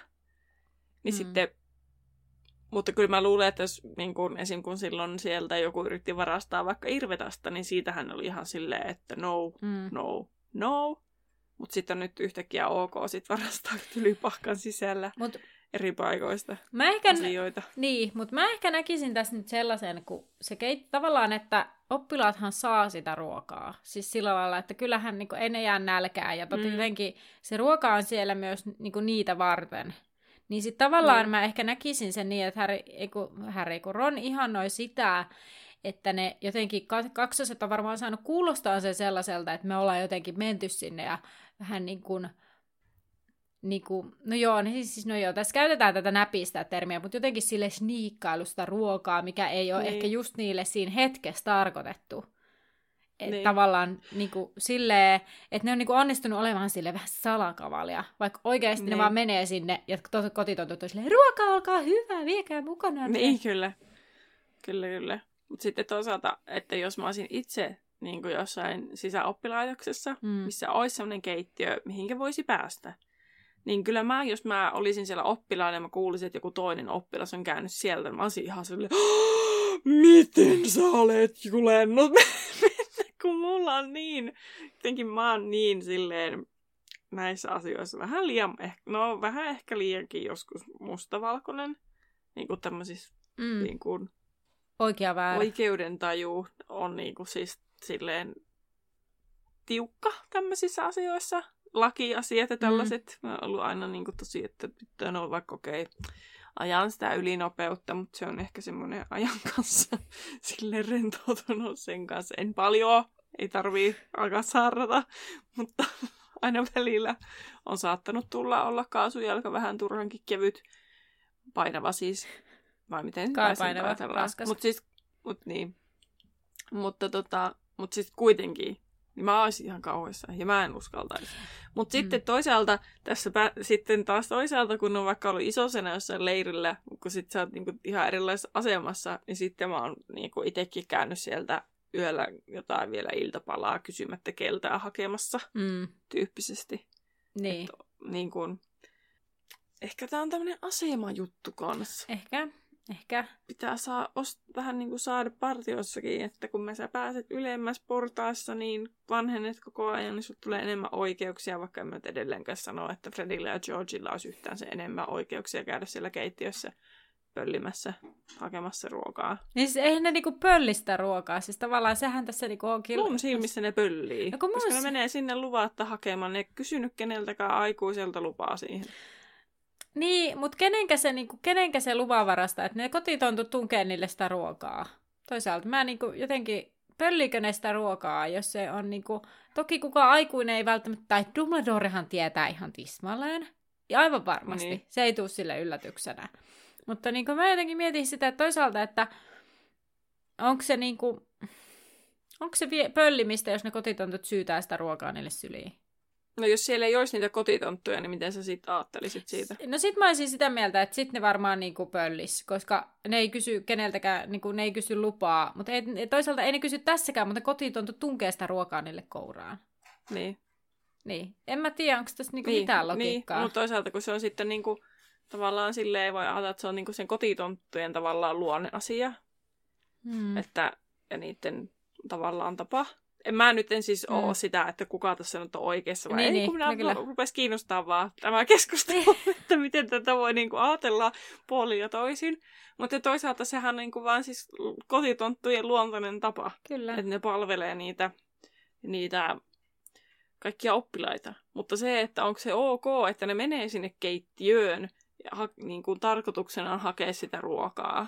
Niin mm. sitten, mutta kyllä mä luulen, että jos niin kun, esim. kun silloin sieltä joku yritti varastaa vaikka Irvetasta, niin siitähän oli ihan silleen, että no, mm. no, no. Mutta sitten on nyt yhtäkkiä ok sit varastaa tylypahkan sisällä. Mut eri paikoista mä ehkä, asioita. Niin, mutta mä ehkä näkisin tässä nyt sellaisen, kun se keit, tavallaan, että oppilaathan saa sitä ruokaa. Siis sillä lailla, että kyllähän niin ei ne jää nälkään. Ja mm. jotenkin se ruoka on siellä myös niin niitä varten. Niin sitten tavallaan mm. mä ehkä näkisin sen niin, että Harry, ei kun, Harry, kun Ron ihannoi sitä, että ne jotenkin kaksoset on varmaan saanut kuulostaa sen sellaiselta, että me ollaan jotenkin menty sinne ja vähän niin kuin Niinku, no joo, niin siis, no joo, tässä käytetään tätä näpistä termiä, mutta jotenkin sille sniikkailusta ruokaa, mikä ei ole niin. ehkä just niille siinä hetkessä tarkoitettu. Et niin. Tavallaan niinku, silleen, että ne on niinku onnistunut olemaan sille vähän salakavalia, vaikka oikeasti niin. ne vaan menee sinne ja kotitontut on silleen, ruoka, olkaa hyvä, viekää mukana. Niin, kyllä. Kyllä, kyllä. Mutta sitten toisaalta, että jos mä olisin itse niin kuin jossain sisäoppilaitoksessa, mm. missä olisi sellainen keittiö, mihinkä voisi päästä, niin kyllä mä, jos mä olisin siellä oppilaana ja mä kuulisin, että joku toinen oppilas on käynyt sieltä, mä olisin ihan silleen, miten sä olet julennut kun mulla on niin, jotenkin mä oon niin silleen näissä asioissa vähän liian, no vähän ehkä liiankin joskus mustavalkoinen, niin kuin tämmöisissä mm. niin kuin, Oikea väärä. oikeudentaju on niin kuin siis silleen tiukka tämmöisissä asioissa lakiasiat ja mm. tällaiset. Mm. Mä oon ollut aina niin kuin tosi, että pitää olla vaikka okei, okay, ajan sitä ylinopeutta, mutta se on ehkä semmoinen ajan kanssa sille rentoutunut sen kanssa. En paljon, ei tarvii alkaa saarata, mutta aina välillä on saattanut tulla olla kaasujalka vähän turhankin kevyt, painava siis, vai miten Kai painava, raskas. Mutta siis, mut niin. Mutta tota, mut siis kuitenkin niin mä olisin ihan kauheessa ja mä en uskaltaisi. Mutta mm. sitten toisaalta, tässä pä- sitten taas toisaalta, kun on vaikka ollut isosena jossain leirillä, kun sit sä oot niinku ihan erilaisessa asemassa, niin sitten mä oon niinku itsekin käynyt sieltä yöllä jotain vielä iltapalaa kysymättä keltää hakemassa mm. tyyppisesti. Niin. Et, niin kun, ehkä tämä on tämmöinen asemajuttu kanssa. Ehkä. Ehkä. Pitää saa ost- vähän niin kuin saada partiossakin, että kun mä sä pääset ylemmäs portaassa, niin vanhennet koko ajan, niin sut tulee enemmän oikeuksia, vaikka en mä edelleenkään sano, että Fredillä ja Georgilla olisi yhtään se enemmän oikeuksia käydä siellä keittiössä pöllimässä hakemassa ruokaa. Niin siis eihän ne niinku pöllistä ruokaa, siis tavallaan sehän tässä niinku on kil... Mun silmissä ne pöllii, no, koska mun... ne menee sinne luvatta hakemaan, ne ei kysynyt keneltäkään aikuiselta lupaa siihen. Niin, mutta kenenkä se, niinku, kenenkä se luvanvarasta, että ne kotitontut tunkee niille sitä ruokaa. Toisaalta mä niinku jotenkin, pöllikö ne sitä ruokaa, jos se on niinku, toki kukaan aikuinen ei välttämättä, tai Dumbledorehan tietää ihan tismalleen. Ja aivan varmasti. Niin. Se ei tule sille yllätyksenä. Mutta niin mä jotenkin mietin sitä että toisaalta, että onko se niin kuin, onko se vie- pöllimistä, jos ne kotitontot syytää sitä ruokaa niille syliin? No jos siellä ei olisi niitä kotitonttuja, niin miten sä sitten ajattelisit siitä? No sit mä olisin sitä mieltä, että sitten ne varmaan niinku pöllis, koska ne ei kysy keneltäkään, niinku, ne ei kysy lupaa. Mutta ei, toisaalta ei ne kysy tässäkään, mutta kotitontu tunkee sitä ruokaa niille kouraan. Niin. Niin. En mä tiedä, onko tässä niinku niin, mitään logiikkaa. Niin, mutta toisaalta kun se on sitten niinku tavallaan silleen voi ajatella, että se on niinku sen kotitonttujen tavallaan luonne asia. Hmm. Että, ja niiden tavallaan tapa. En mä nyt en siis ole sitä, että kuka tässä nyt on oikeassa vai niin, ei, niin, kun minä kyllä. rupesi kiinnostaa vaan tämä keskustelu, että miten tätä voi niinku ajatella puolin ja toisin. Mutta toisaalta sehän on niinku vaan siis kotitonttujen luontainen tapa. Kyllä. Että ne palvelee niitä, niitä kaikkia oppilaita. Mutta se, että onko se ok, että ne menee sinne keittiöön ha, niin kuin tarkoituksena on hakea sitä ruokaa.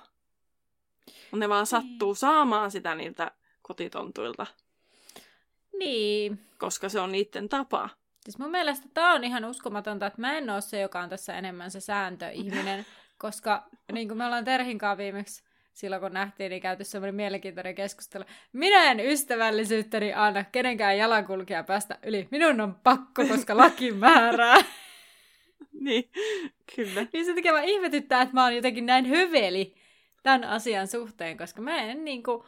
Ne vaan niin. sattuu saamaan sitä niiltä kotitontuilta. Niin. Koska se on niiden tapa. Siis mun mielestä tämä on ihan uskomatonta, että mä en ole se, joka on tässä enemmän se sääntöihminen, koska niin kuin me ollaan Terhinkaan viimeksi silloin kun nähtiin, niin käyty semmoinen mielenkiintoinen keskustelu. Minä en ystävällisyyttäni anna kenenkään jalankulkija päästä yli. Minun on pakko, koska laki määrää. niin, kyllä. Niin se takia mä ihmetyttää, että mä oon jotenkin näin hyveli tämän asian suhteen, koska mä en niinku...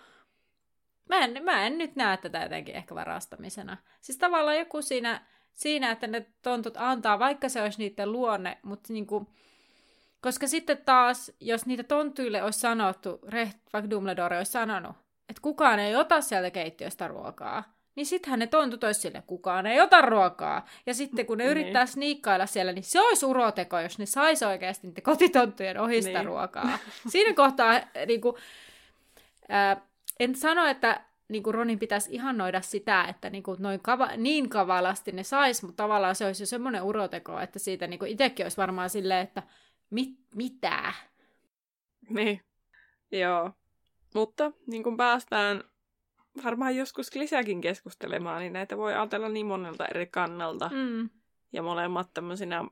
Mä en, mä en nyt näe tätä jotenkin ehkä varastamisena. Siis tavallaan joku siinä, siinä, että ne tontut antaa, vaikka se olisi niiden luonne, mutta niinku... Koska sitten taas, jos niitä tontuille olisi sanottu, vaikka Dumbledore olisi sanonut, että kukaan ei ota sieltä keittiöstä ruokaa, niin sittenhän ne tontut olisi sille, kukaan ei ota ruokaa. Ja sitten kun ne niin. yrittää sniikkailla siellä, niin se olisi uroteko, jos ne saisi oikeasti niitä kotitonttujen ohista niin. ruokaa. Siinä kohtaa niin kuin, ää, en sano, että niin kuin Ronin pitäisi ihannoida sitä, että niin, kuin noin kava- niin kavalasti ne sais, mutta tavallaan se olisi jo semmoinen uroteko, että siitä niin itsekin olisi varmaan silleen, että mit, mitä? Niin, joo. Mutta niin kuin päästään varmaan joskus lisääkin keskustelemaan, niin näitä voi ajatella niin monelta eri kannalta. Mm. Ja molemmat tämmöisenä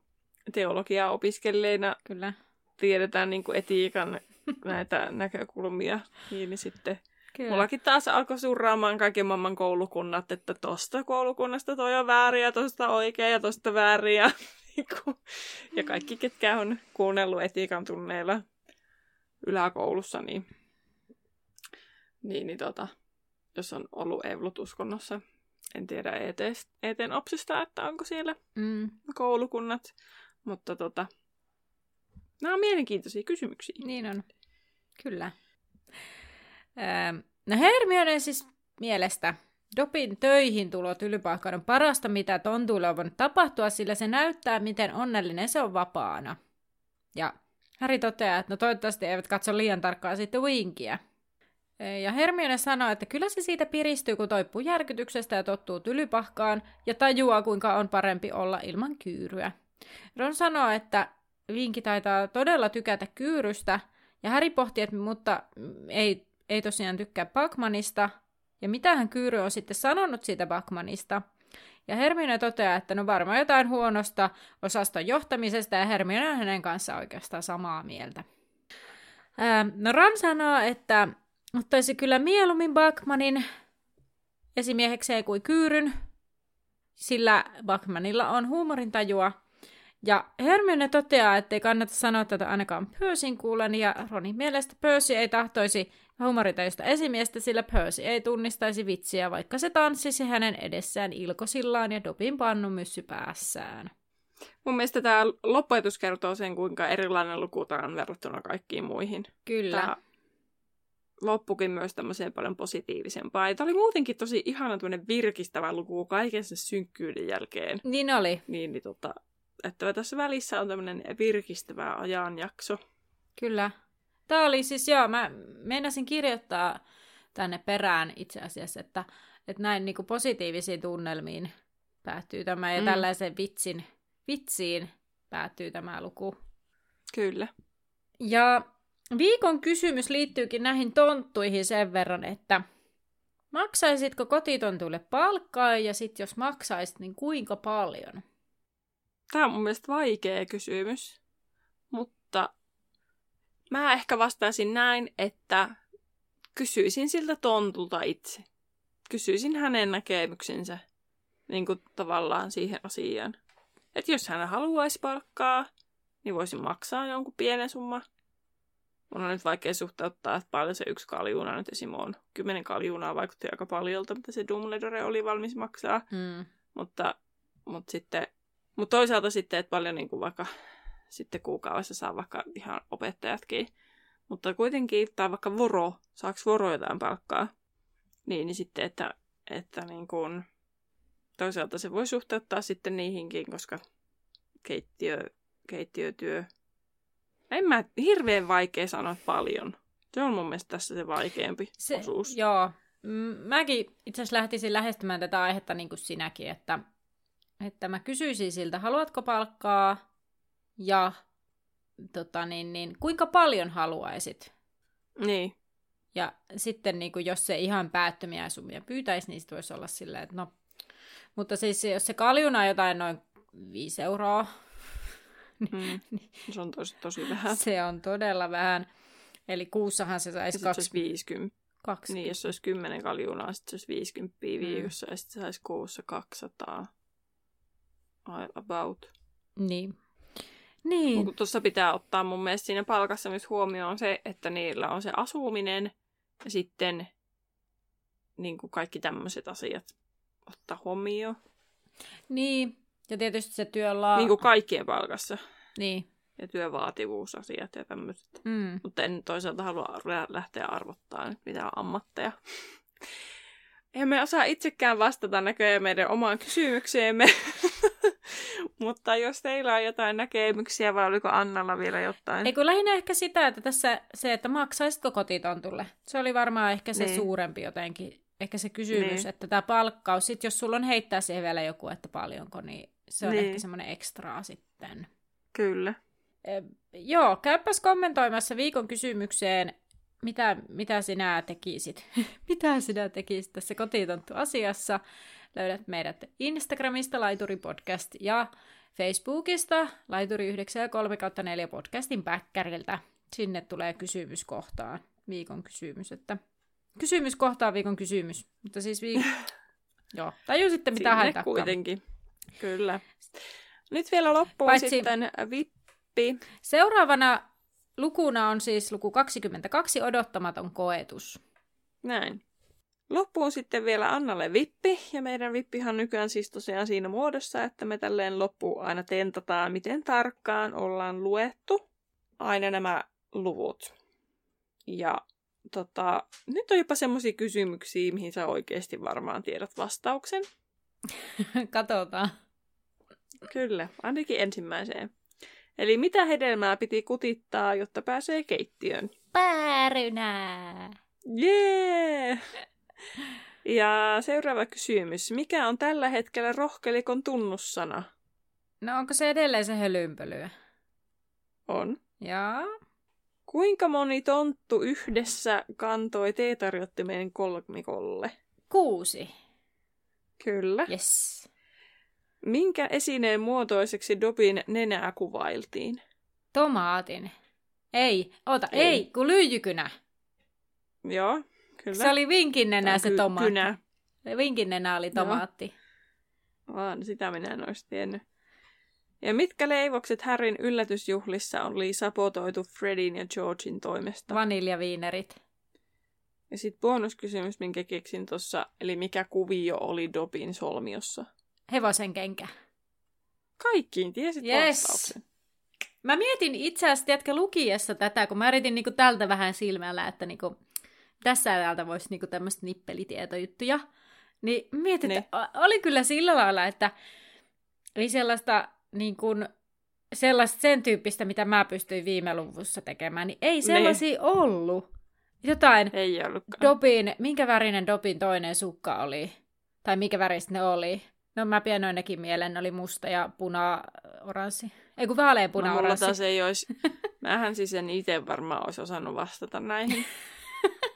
teologiaa opiskelleina Kyllä. tiedetään niin kuin etiikan näitä näkökulmia. Niin sitten Kyllä. Mullakin taas alkoi surraamaan kaiken maailman koulukunnat, että tosta koulukunnasta toi on väärin ja tosta oikein ja tosta väärin. Ja, niinku, ja kaikki, ketkä on kuunnellut etiikan tunneilla yläkoulussa, niin, niin, niin tota, jos on ollut Evlut-uskonnossa. En tiedä eteen opsista, että onko siellä mm. koulukunnat. Mutta tota, nämä on mielenkiintoisia kysymyksiä. Niin on. Kyllä. Öö, no Hermione siis mielestä Dopin töihin tulo tylypahkan on parasta, mitä tontuille on voinut tapahtua, sillä se näyttää, miten onnellinen se on vapaana. Ja Harry toteaa, että no toivottavasti eivät katso liian tarkkaan sitten Winkiä. Ja Hermione sanoo, että kyllä se siitä piristyy, kun toipuu järkytyksestä ja tottuu tylypahkaan ja tajuaa, kuinka on parempi olla ilman kyyryä. Ron sanoo, että Vinki taitaa todella tykätä kyyrystä, ja Häri pohtii, että mutta ei, ei tosiaan tykkää Bakmanista, ja mitä hän Kyyry on sitten sanonut siitä Bakmanista. Ja Hermione toteaa, että no varmaan jotain huonosta osaston johtamisesta, ja Hermione on hänen kanssaan oikeastaan samaa mieltä. Ää, no Ron sanoo, että ottaisi kyllä mieluummin Bachmanin esimiehekseen kuin Kyyryn, sillä Bachmanilla on huumorintajua. Ja Hermione toteaa, että ei kannata sanoa tätä ainakaan Percyn kuulen, ja Ronin mielestä Percy ei tahtoisi huumorintajusta esimiestä, sillä Percy ei tunnistaisi vitsiä, vaikka se tanssisi hänen edessään ilkosillaan ja Dobin pannumyssy päässään. Mun mielestä tämä loppuetus kertoo sen, kuinka erilainen luku tämä on verrattuna kaikkiin muihin. Kyllä. Tämä loppukin myös tämmöiseen paljon positiivisempaa. Ja tämä oli muutenkin tosi ihana tämmöinen virkistävä luku kaiken sen synkkyyden jälkeen. Niin oli. Niin, niin tota, että tässä välissä on tämmöinen virkistävä ajanjakso. Kyllä. Tämä oli siis, joo, mä meinasin kirjoittaa tänne perään itse asiassa, että, että näin niin positiivisiin tunnelmiin päättyy tämä ja mm. tällaisen vitsin, vitsiin päättyy tämä luku. Kyllä. Ja viikon kysymys liittyykin näihin tonttuihin sen verran, että maksaisitko kotitontuille palkkaa ja sitten jos maksaisit, niin kuinka paljon? Tämä on mun mielestä vaikea kysymys, mutta mä ehkä vastaisin näin, että kysyisin siltä tontulta itse. Kysyisin hänen näkemyksensä niin kuin tavallaan siihen asiaan. Että jos hän haluaisi palkkaa, niin voisin maksaa jonkun pienen summa. Mun on nyt vaikea suhteuttaa, että paljon se yksi kaljuna nyt esim. on. Kymmenen kaljunaa vaikutti aika paljolta, mitä se Dumbledore oli valmis maksaa. Mm. Mutta, mutta sitten mutta toisaalta sitten, että paljon niin kuin vaikka sitten kuukaudessa saa vaikka ihan opettajatkin. Mutta kuitenkin, tai vaikka voro, saako voro jotain palkkaa, niin, niin sitten, että, että niin kuin, toisaalta se voi suhteuttaa sitten niihinkin, koska keittiö, keittiötyö, en mä, hirveän vaikea sanoa paljon. Se on mun mielestä tässä se vaikeampi se, osuus. Joo. Mäkin itse asiassa lähtisin lähestymään tätä aihetta niin kuin sinäkin, että että mä kysyisin siltä, haluatko palkkaa ja tota niin, niin, kuinka paljon haluaisit. Niin. Ja sitten niin kuin, jos se ihan päättömiä summia pyytäisi, niin sitten voisi olla silleen, että no. Mutta siis jos se kaljuna on jotain noin 5 euroa, niin, mm. se on tosi, tosi vähän. Se on todella vähän. Eli kuussahan se saisi kaksi... Se 50. 20. Niin, jos se olisi 10 kaljunaa, sitten se olisi 50 mm. viikossa ja sitten se saisi kuussa 200 about. Niin. Niin. Tuossa pitää ottaa mun mielestä siinä palkassa myös huomioon se, että niillä on se asuminen ja sitten niin kuin kaikki tämmöiset asiat ottaa huomioon. Niin, ja tietysti se työla... Niin kuin kaikkien palkassa. Niin. Ja työvaativuusasiat ja tämmöiset. Mm. Mutta en toisaalta halua lähteä arvottaa nyt mitään ammatteja. Emme osaa itsekään vastata näköjään meidän omaan kysymykseemme. Mutta jos teillä on jotain näkemyksiä, vai oliko Annalla vielä jotain? Ei kun lähinnä ehkä sitä, että tässä se, että maksaisitko kotitontulle. Se oli varmaan ehkä se niin. suurempi jotenkin, ehkä se kysymys, niin. että tämä palkkaus, sit jos sulla on heittää siihen vielä joku, että paljonko, niin se on niin. ehkä semmoinen ekstraa sitten. Kyllä. E, joo, käypäs kommentoimassa viikon kysymykseen, mitä, mitä sinä tekisit? mitä sinä tekisit tässä kotitonttu-asiassa? Löydät meidät Instagramista Laituri Podcast ja Facebookista Laituri 9 ja 3 4 podcastin päkkäriltä. Sinne tulee kysymyskohtaan viikon kysymys, että kysymys kohtaa viikon kysymys. Mutta siis viik... Joo, tajusitte mitä haetaan. kuitenkin. Kyllä. Nyt vielä loppuun Paitsi... sitten vippi. Seuraavana lukuna on siis luku 22, odottamaton koetus. Näin. Loppuun sitten vielä Annalle vippi, ja meidän vippihan nykyään siis tosiaan siinä muodossa, että me tälleen loppuun aina tentataan, miten tarkkaan ollaan luettu aina nämä luvut. Ja tota, nyt on jopa semmoisia kysymyksiä, mihin sä oikeasti varmaan tiedät vastauksen. Katsotaan. Kyllä, ainakin ensimmäiseen. Eli mitä hedelmää piti kutittaa, jotta pääsee keittiöön? Päärynää! Jee! Yeah! Ja seuraava kysymys. Mikä on tällä hetkellä rohkelikon tunnussana? No onko se edelleen se hölympölyä? On. Ja. Kuinka moni tonttu yhdessä kantoi teetarjottimeen kolmikolle? Kuusi. Kyllä. Yes. Minkä esineen muotoiseksi Dobin nenää kuvailtiin? Tomaatin. Ei, ota, ei, ei kun lyijykynä. Joo, Kyllä. Se oli vinkinnenä se tomaatti. Kynä. Vinkinnenä oli tomaatti. Vaan sitä minä en olisi tiennyt. Ja mitkä leivokset Harryn yllätysjuhlissa oli sapotoitu Fredin ja Georgin toimesta? Vaniljaviinerit. Ja sitten bonuskysymys, minkä keksin tuossa, eli mikä kuvio oli Dobin solmiossa? Hevosen kenkä. Kaikkiin tiesit Yes. vastauksen. Mä mietin itse asiassa, tiedätkö, lukiessa tätä, kun mä yritin niinku tältä vähän silmällä, että niinku, tässä ja täältä voisi niinku tämmöistä nippelitietojuttuja. Niin mietin, Niin. oli kyllä sillä lailla, että ei sellaista niin kuin, sellaista sen tyyppistä, mitä mä pystyin viime luvussa tekemään, niin ei sellaisia ollut. Jotain Ei ollutkaan. Dobin, minkä värinen Dobin toinen sukka oli? Tai mikä väristä ne oli? No mä pienoin nekin mieleen, ne oli musta ja puna-oranssi. Ei kun vaalean no, mulla taas ei olisi... Mähän siis en itse varmaan olisi osannut vastata näihin.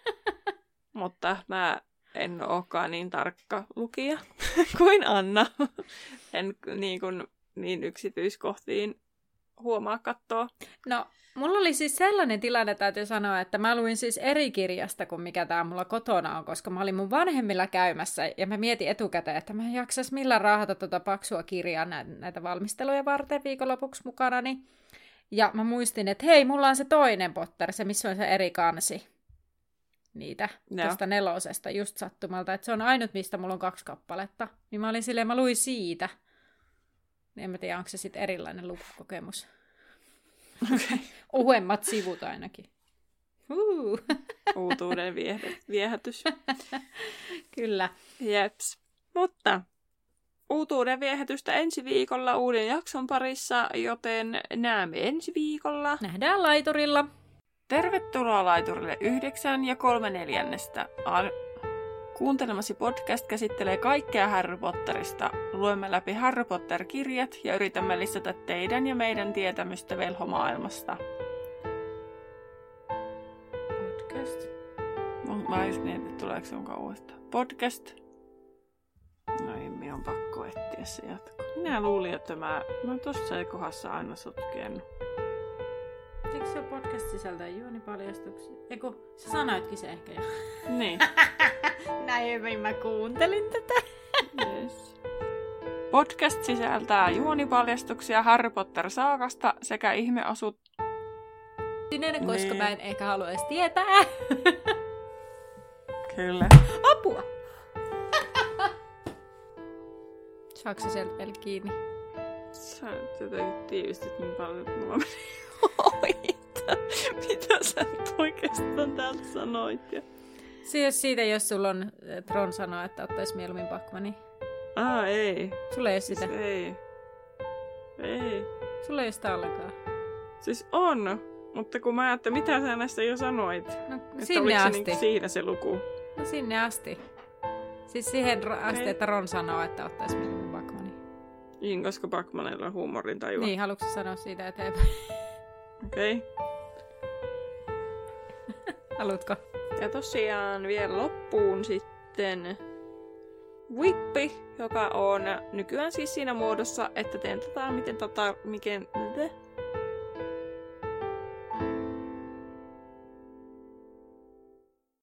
Mutta mä en olekaan niin tarkka lukija kuin Anna. En niin, kuin, niin yksityiskohtiin huomaa katsoa. No, mulla oli siis sellainen tilanne, täytyy sanoa, että mä luin siis eri kirjasta kuin mikä tää mulla kotona on, koska mä olin mun vanhemmilla käymässä ja mä mietin etukäteen, että mä en jaksas millään raahata tota paksua kirjaa nä- näitä valmisteluja varten viikonlopuksi mukana. Ja mä muistin, että hei, mulla on se toinen Potter, se missä on se eri kansi niitä Joo. tuosta nelosesta just sattumalta, että se on ainut, mistä mulla on kaksi kappaletta. Niin mä olin silleen, mä luin siitä. En mä tiedä, onko se sitten erilainen lukukokemus. Okay. Uhemmat sivut ainakin. Uh, Uutuuden vie- viehätys. kyllä. Jeps. Mutta uutuuden viehätystä ensi viikolla uuden jakson parissa, joten näemme ensi viikolla. Nähdään laiturilla. Tervetuloa laiturille 9 ja 3 neljännestä. Al- Kuuntelemasi podcast käsittelee kaikkea Harry Potterista. Luemme läpi Harry Potter-kirjat ja yritämme lisätä teidän ja meidän tietämystä velhomaailmasta. Podcast. Mä just mietin, että tuleeko se uudestaan. Podcast. No ei, minun on pakko etsiä se jatko. Minä luulin, että mä, mä tossa kohdassa aina sotken. Eikö se podcast sisältää juonipaljastuksia? Eiku, sä sanoitkin se ehkä jo. Niin. Näin hyvin mä kuuntelin tätä. Yes. Podcast sisältää juonipaljastuksia Harry Potter-saakasta sekä ihmeasut... Sininen, koska Niin. mä en ehkä halua edes tietää. Kyllä. Apua! Saako se sieltä vielä kiinni? Sä jotenkin tiivistit niin paljon, että mulla meni ohi. Mitä sä nyt oikeastaan täältä sanoit? Ja... Siis siitä, jos sulla on, eh, Tron sanoo, että ottaisi mieluummin Pakmani. Ah, ei. Sulla ei ole Siis sitä. ei. Ei. Sulla ei ole sitä ollenkaan. Siis on, mutta kun mä ajattelin, mitä sä näistä jo sanoit. No, Että sinne se asti. niinku siinä se luku. No sinne asti. Siis siihen ro- asti, että Ron sanoo, että ottaisi mieluummin Pakmani. Niin, koska Backmanilla on huumorin tajua. Niin, haluatko sanoa siitä eteenpäin? Okei. Okay. Haluatko? Ja tosiaan vielä loppuun sitten Whippi, joka on nykyään siis siinä muodossa, että tentataan miten tota, miten,